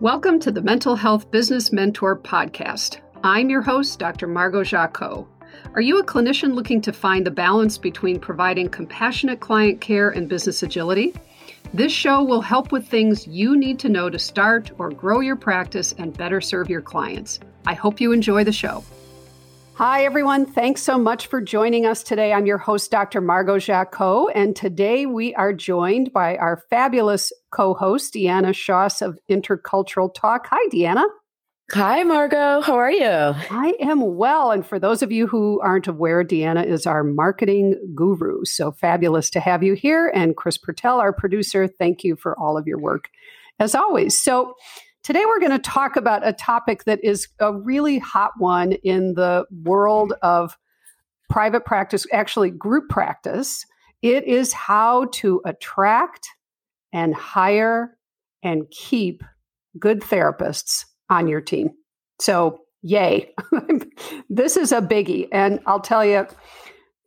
Welcome to the Mental Health Business Mentor Podcast. I'm your host, Dr. Margot Jacot. Are you a clinician looking to find the balance between providing compassionate client care and business agility? This show will help with things you need to know to start or grow your practice and better serve your clients. I hope you enjoy the show. Hi, everyone. Thanks so much for joining us today. I'm your host, Dr. Margot Jacot, and today we are joined by our fabulous co host, Deanna Shoss of Intercultural Talk. Hi, Deanna. Hi, Margot. How are you? I am well. And for those of you who aren't aware, Deanna is our marketing guru. So fabulous to have you here. And Chris Pertell, our producer, thank you for all of your work as always. So, Today, we're going to talk about a topic that is a really hot one in the world of private practice, actually, group practice. It is how to attract and hire and keep good therapists on your team. So, yay. this is a biggie. And I'll tell you,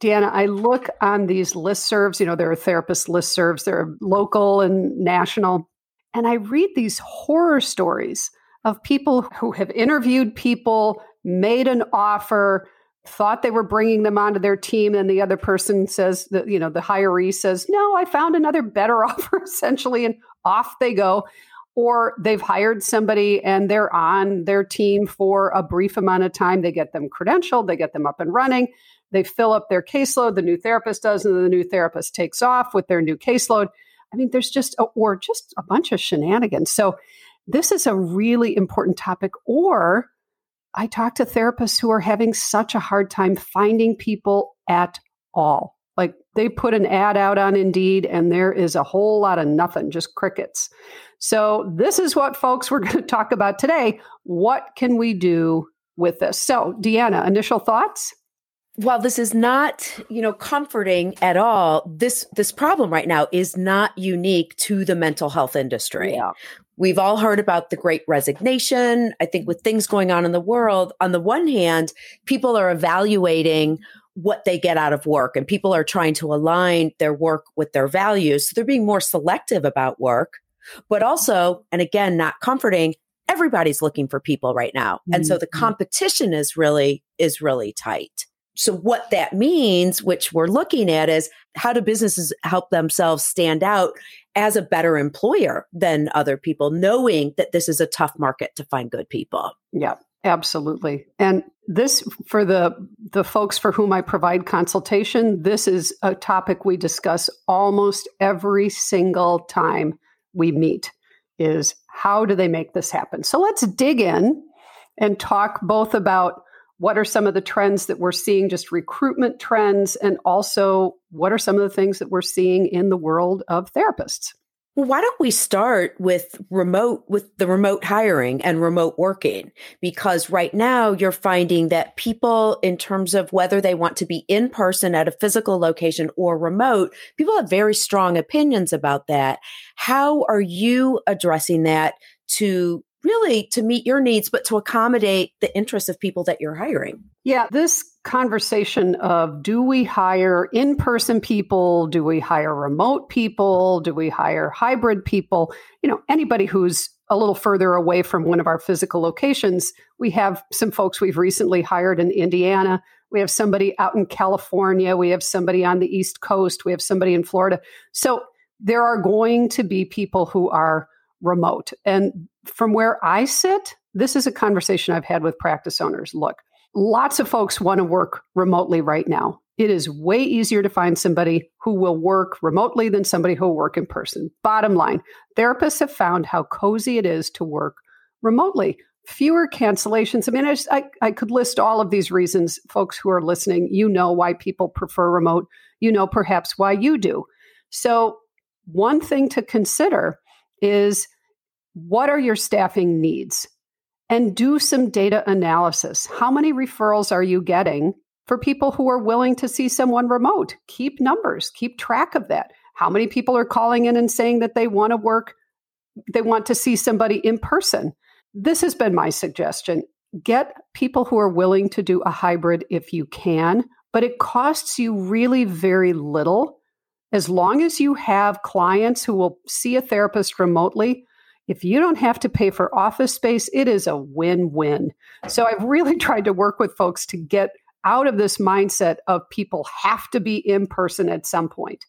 Deanna, I look on these listservs, you know, there are therapist listservs, there are local and national. And I read these horror stories of people who have interviewed people, made an offer, thought they were bringing them onto their team, and the other person says that, you know, the hiree says, No, I found another better offer, essentially, and off they go. Or they've hired somebody and they're on their team for a brief amount of time. They get them credentialed, they get them up and running. They fill up their caseload, the new therapist does, and the new therapist takes off with their new caseload I mean, there's just, a, or just a bunch of shenanigans. So, this is a really important topic. Or I talk to therapists who are having such a hard time finding people at all. Like they put an ad out on Indeed and there is a whole lot of nothing, just crickets. So, this is what folks we're going to talk about today. What can we do with this? So, Deanna, initial thoughts? While this is not you know comforting at all this this problem right now is not unique to the mental health industry. Yeah. we've all heard about the great resignation. I think with things going on in the world on the one hand people are evaluating what they get out of work and people are trying to align their work with their values. So they're being more selective about work but also and again not comforting everybody's looking for people right now. And so the mm-hmm. competition is really is really tight so what that means, which we're looking at is how do businesses help themselves stand out as a better employer than other people, knowing that this is a tough market to find good people. Yeah, absolutely. And this for the the folks for whom I provide consultation, this is a topic we discuss almost every single time we meet is how do they make this happen? So let's dig in and talk both about what are some of the trends that we're seeing, just recruitment trends, and also what are some of the things that we're seeing in the world of therapists? Well, why don't we start with remote, with the remote hiring and remote working? Because right now you're finding that people, in terms of whether they want to be in person at a physical location or remote, people have very strong opinions about that. How are you addressing that to really to meet your needs, but to accommodate the interests of people that you're hiring. Yeah, this conversation of do we hire in person people? Do we hire remote people? Do we hire hybrid people? You know, anybody who's a little further away from one of our physical locations. We have some folks we've recently hired in Indiana. We have somebody out in California. We have somebody on the East Coast. We have somebody in Florida. So there are going to be people who are remote. And from where I sit, this is a conversation I've had with practice owners. Look, lots of folks want to work remotely right now. It is way easier to find somebody who will work remotely than somebody who will work in person. Bottom line, therapists have found how cozy it is to work remotely. Fewer cancellations. I mean, I, just, I, I could list all of these reasons. Folks who are listening, you know why people prefer remote. You know perhaps why you do. So, one thing to consider is what are your staffing needs? And do some data analysis. How many referrals are you getting for people who are willing to see someone remote? Keep numbers, keep track of that. How many people are calling in and saying that they want to work, they want to see somebody in person? This has been my suggestion. Get people who are willing to do a hybrid if you can, but it costs you really very little as long as you have clients who will see a therapist remotely If you don't have to pay for office space, it is a win win. So I've really tried to work with folks to get out of this mindset of people have to be in person at some point.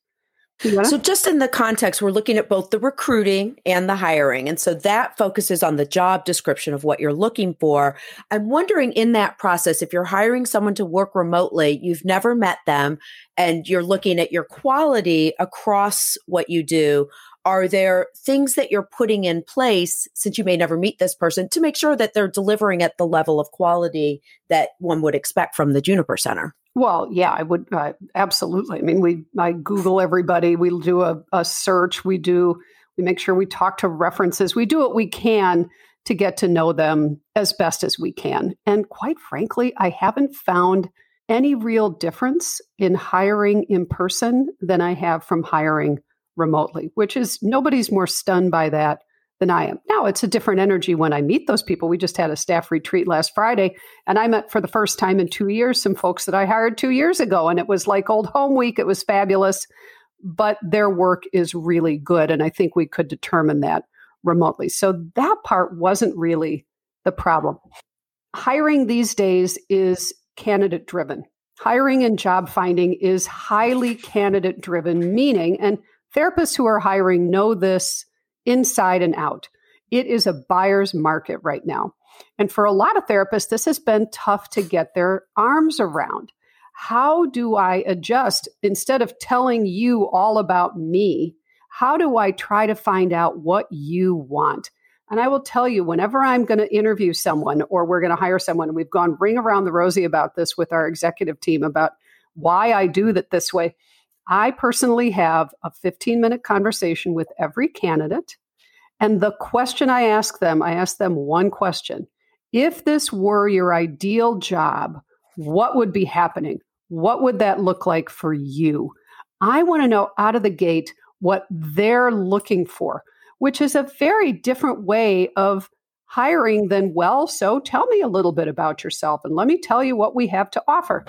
So, just in the context, we're looking at both the recruiting and the hiring. And so that focuses on the job description of what you're looking for. I'm wondering in that process, if you're hiring someone to work remotely, you've never met them, and you're looking at your quality across what you do, are there things that you're putting in place since you may never meet this person to make sure that they're delivering at the level of quality that one would expect from the Juniper Center? Well, yeah, I would uh, absolutely. I mean, we I Google everybody. We do a, a search. We do we make sure we talk to references. We do what we can to get to know them as best as we can. And quite frankly, I haven't found any real difference in hiring in person than I have from hiring remotely, which is nobody's more stunned by that than I am. Now, it's a different energy when I meet those people. We just had a staff retreat last Friday, and I met for the first time in two years some folks that I hired two years ago, and it was like old home week. It was fabulous, but their work is really good. And I think we could determine that remotely. So that part wasn't really the problem. Hiring these days is candidate driven. Hiring and job finding is highly candidate driven, meaning, and Therapists who are hiring know this inside and out. It is a buyer's market right now. And for a lot of therapists, this has been tough to get their arms around. How do I adjust instead of telling you all about me? How do I try to find out what you want? And I will tell you, whenever I'm going to interview someone or we're going to hire someone, and we've gone ring around the rosy about this with our executive team about why I do that this way. I personally have a 15 minute conversation with every candidate. And the question I ask them, I ask them one question If this were your ideal job, what would be happening? What would that look like for you? I want to know out of the gate what they're looking for, which is a very different way of hiring than, well, so tell me a little bit about yourself and let me tell you what we have to offer.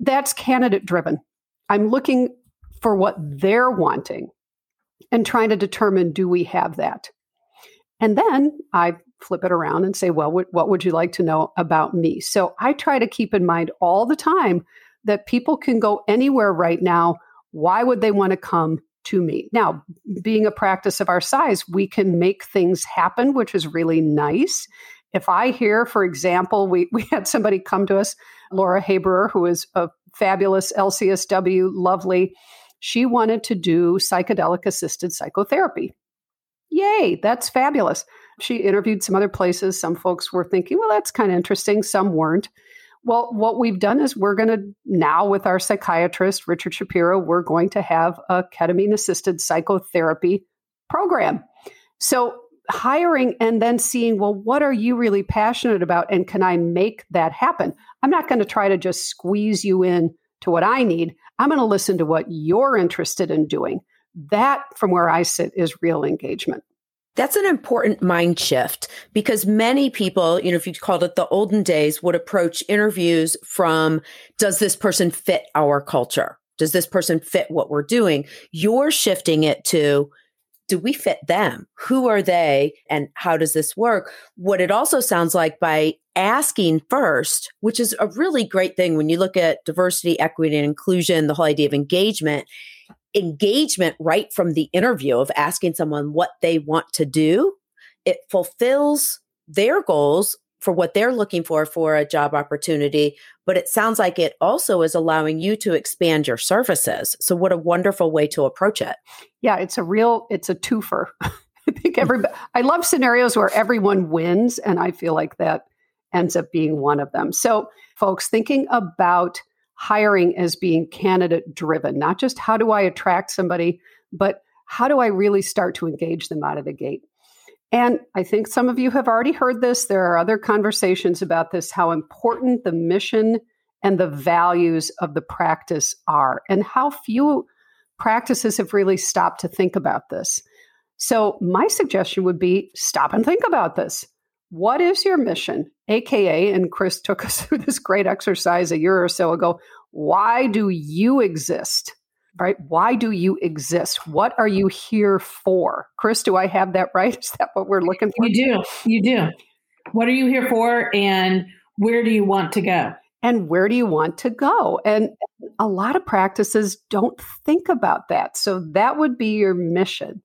That's candidate driven. I'm looking for what they're wanting and trying to determine do we have that? And then I flip it around and say, well, what, what would you like to know about me? So I try to keep in mind all the time that people can go anywhere right now. Why would they want to come to me? Now, being a practice of our size, we can make things happen, which is really nice. If I hear, for example, we, we had somebody come to us, Laura Haberer, who is a fabulous LCSW, lovely. She wanted to do psychedelic assisted psychotherapy. Yay, that's fabulous. She interviewed some other places. Some folks were thinking, well, that's kind of interesting. Some weren't. Well, what we've done is we're going to now, with our psychiatrist, Richard Shapiro, we're going to have a ketamine assisted psychotherapy program. So hiring and then seeing, well, what are you really passionate about? And can I make that happen? I'm not going to try to just squeeze you in to what I need. I'm going to listen to what you're interested in doing. That, from where I sit, is real engagement. That's an important mind shift because many people, you know, if you called it the olden days, would approach interviews from Does this person fit our culture? Does this person fit what we're doing? You're shifting it to do we fit them? Who are they? And how does this work? What it also sounds like by asking first, which is a really great thing when you look at diversity, equity, and inclusion, the whole idea of engagement, engagement right from the interview of asking someone what they want to do, it fulfills their goals for what they're looking for for a job opportunity but it sounds like it also is allowing you to expand your services. So what a wonderful way to approach it. Yeah it's a real it's a twofer. I think mm-hmm. everybody i love scenarios where everyone wins and i feel like that ends up being one of them. So folks thinking about hiring as being candidate driven not just how do i attract somebody but how do i really start to engage them out of the gate and I think some of you have already heard this. There are other conversations about this, how important the mission and the values of the practice are, and how few practices have really stopped to think about this. So, my suggestion would be stop and think about this. What is your mission? AKA, and Chris took us through this great exercise a year or so ago. Why do you exist? Right? Why do you exist? What are you here for? Chris, do I have that right? Is that what we're looking for? You do. You do. What are you here for? And where do you want to go? And where do you want to go? And a lot of practices don't think about that. So that would be your mission.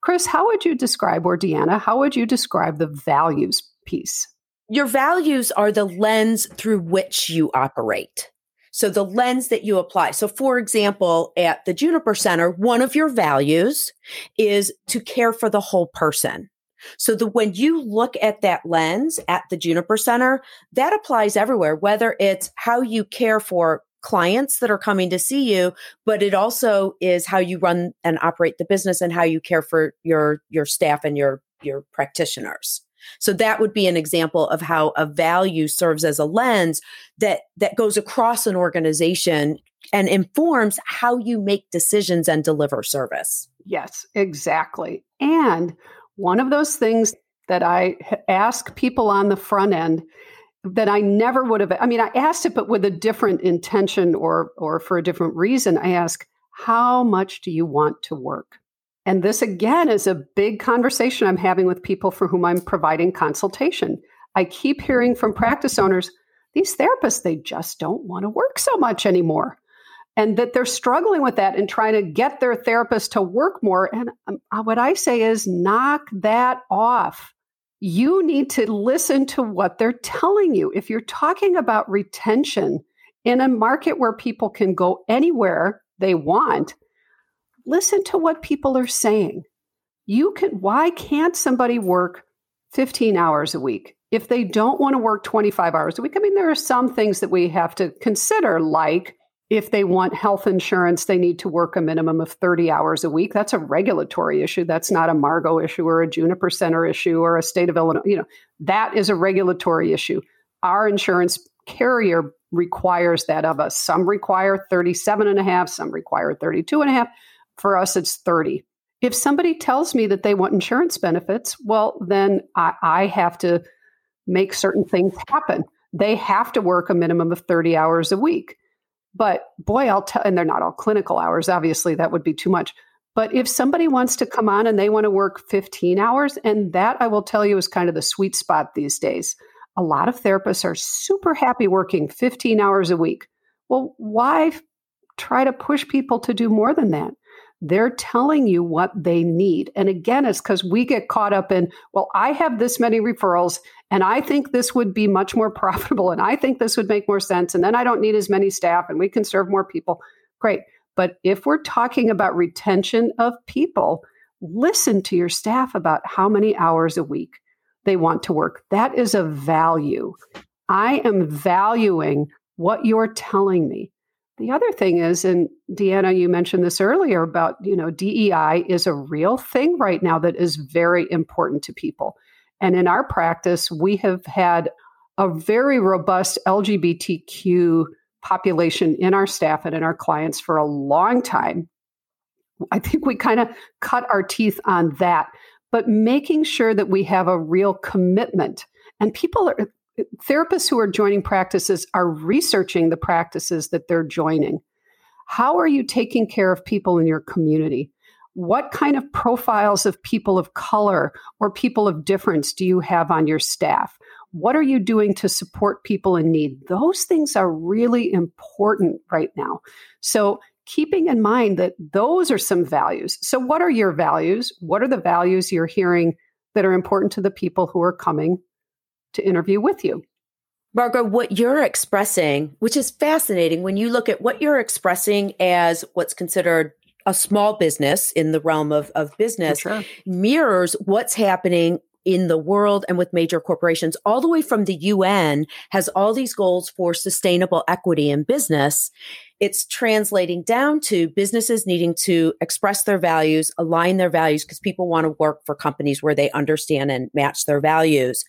Chris, how would you describe, or Deanna, how would you describe the values piece? Your values are the lens through which you operate. So the lens that you apply. So for example, at the Juniper Center, one of your values is to care for the whole person. So the when you look at that lens at the Juniper Center, that applies everywhere, whether it's how you care for clients that are coming to see you, but it also is how you run and operate the business and how you care for your your staff and your your practitioners. So that would be an example of how a value serves as a lens that that goes across an organization and informs how you make decisions and deliver service. Yes, exactly. And one of those things that I ask people on the front end that I never would have I mean I asked it but with a different intention or or for a different reason I ask how much do you want to work? And this again is a big conversation I'm having with people for whom I'm providing consultation. I keep hearing from practice owners, these therapists, they just don't want to work so much anymore. And that they're struggling with that and trying to get their therapist to work more. And um, uh, what I say is knock that off. You need to listen to what they're telling you. If you're talking about retention in a market where people can go anywhere they want, listen to what people are saying. You can why can't somebody work 15 hours a week? If they don't want to work 25 hours a week, I mean there are some things that we have to consider like if they want health insurance, they need to work a minimum of 30 hours a week. That's a regulatory issue. That's not a Margot issue or a Juniper Center issue or a state of Illinois. You know, that is a regulatory issue. Our insurance carrier requires that of us. Some require 37 and a half, some require 32 and a half. For us, it's 30. If somebody tells me that they want insurance benefits, well, then I, I have to make certain things happen. They have to work a minimum of 30 hours a week. But boy, I'll tell, and they're not all clinical hours, obviously, that would be too much. But if somebody wants to come on and they want to work 15 hours, and that I will tell you is kind of the sweet spot these days. A lot of therapists are super happy working 15 hours a week. Well, why try to push people to do more than that? They're telling you what they need. And again, it's because we get caught up in, well, I have this many referrals and I think this would be much more profitable and I think this would make more sense. And then I don't need as many staff and we can serve more people. Great. But if we're talking about retention of people, listen to your staff about how many hours a week they want to work. That is a value. I am valuing what you're telling me. The other thing is, and Deanna, you mentioned this earlier about, you know, DEI is a real thing right now that is very important to people. And in our practice, we have had a very robust LGBTQ population in our staff and in our clients for a long time. I think we kind of cut our teeth on that, but making sure that we have a real commitment. And people are, therapists who are joining practices are researching the practices that they're joining. How are you taking care of people in your community? What kind of profiles of people of color or people of difference do you have on your staff? What are you doing to support people in need? Those things are really important right now. So, keeping in mind that those are some values. So, what are your values? What are the values you're hearing that are important to the people who are coming to interview with you. Margot, what you're expressing, which is fascinating when you look at what you're expressing as what's considered a small business in the realm of, of business, sure. mirrors what's happening in the world and with major corporations, all the way from the UN has all these goals for sustainable equity in business. It's translating down to businesses needing to express their values, align their values, because people want to work for companies where they understand and match their values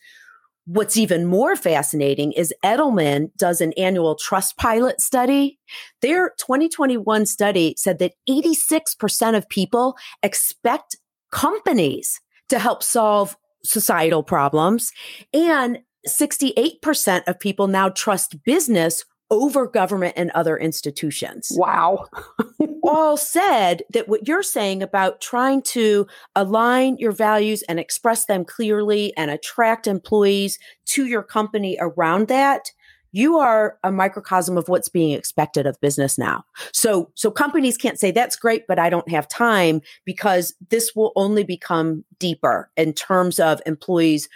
What's even more fascinating is Edelman does an annual trust pilot study. Their 2021 study said that 86% of people expect companies to help solve societal problems and 68% of people now trust business over government and other institutions. Wow. all said that what you're saying about trying to align your values and express them clearly and attract employees to your company around that you are a microcosm of what's being expected of business now. So, so companies can't say that's great, but I don't have time because this will only become deeper in terms of employees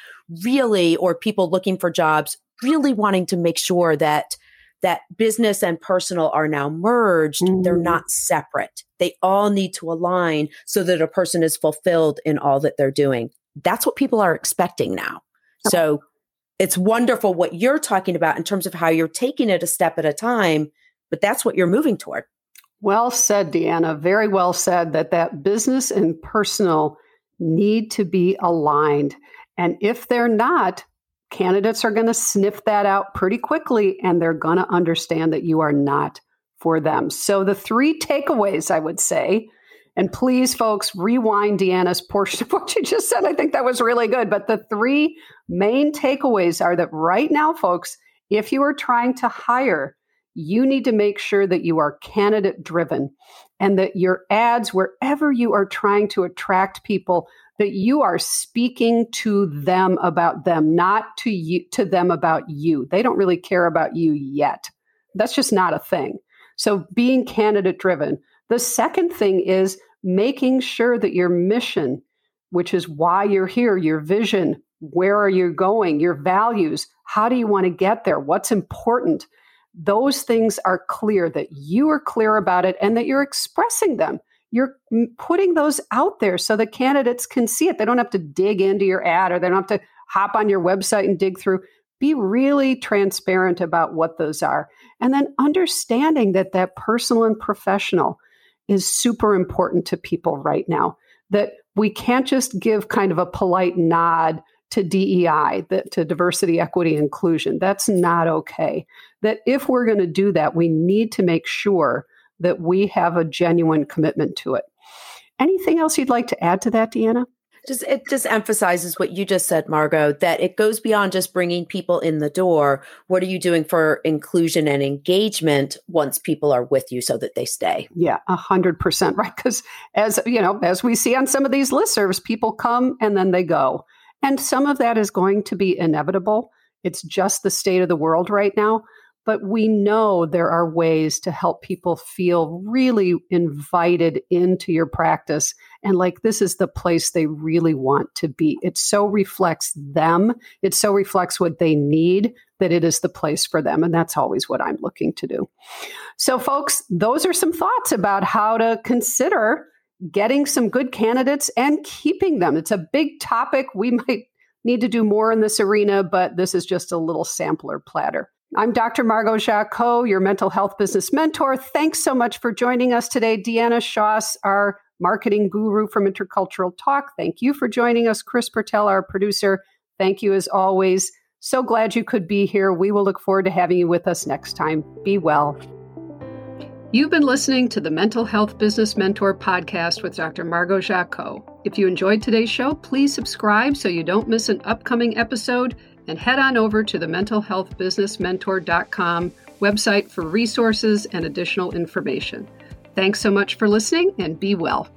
really, or people looking for jobs, really wanting to make sure that that business and personal are now merged. Mm. They're not separate. They all need to align so that a person is fulfilled in all that they're doing. That's what people are expecting now. So it's wonderful what you're talking about in terms of how you're taking it a step at a time, but that's what you're moving toward. Well said, Deanna. Very well said that that business and personal need to be aligned. And if they're not, candidates are going to sniff that out pretty quickly and they're going to understand that you are not for them. So, the three takeaways I would say and please, folks, rewind Deanna's portion of what you just said. I think that was really good. But the three main takeaways are that right now, folks, if you are trying to hire, you need to make sure that you are candidate driven and that your ads, wherever you are trying to attract people, that you are speaking to them about them, not to you to them about you. They don't really care about you yet. That's just not a thing. So being candidate driven. The second thing is making sure that your mission, which is why you're here, your vision, where are you going, your values, how do you want to get there, what's important, those things are clear, that you are clear about it and that you're expressing them. You're putting those out there so the candidates can see it. They don't have to dig into your ad or they don't have to hop on your website and dig through. Be really transparent about what those are. And then understanding that that personal and professional is super important to people right now. That we can't just give kind of a polite nod to DEI, that, to diversity, equity, inclusion. That's not okay. That if we're going to do that, we need to make sure that we have a genuine commitment to it. Anything else you'd like to add to that, Deanna? just it just emphasizes what you just said margot that it goes beyond just bringing people in the door. What are you doing for inclusion and engagement once people are with you so that they stay? Yeah a hundred percent right? Because as you know as we see on some of these listservs people come and then they go. And some of that is going to be inevitable. It's just the state of the world right now but we know there are ways to help people feel really invited into your practice and like this is the place they really want to be. It so reflects them, it so reflects what they need that it is the place for them. And that's always what I'm looking to do. So, folks, those are some thoughts about how to consider getting some good candidates and keeping them. It's a big topic. We might need to do more in this arena, but this is just a little sampler platter. I'm Dr. Margot Jacot, your mental health business mentor. Thanks so much for joining us today. Deanna Shoss, our marketing guru from Intercultural Talk. Thank you for joining us. Chris Pertell, our producer. Thank you as always. So glad you could be here. We will look forward to having you with us next time. Be well. You've been listening to the Mental Health Business Mentor podcast with Dr. Margot Jacot. If you enjoyed today's show, please subscribe so you don't miss an upcoming episode and head on over to the mentalhealthbusinessmentor.com website for resources and additional information. Thanks so much for listening and be well.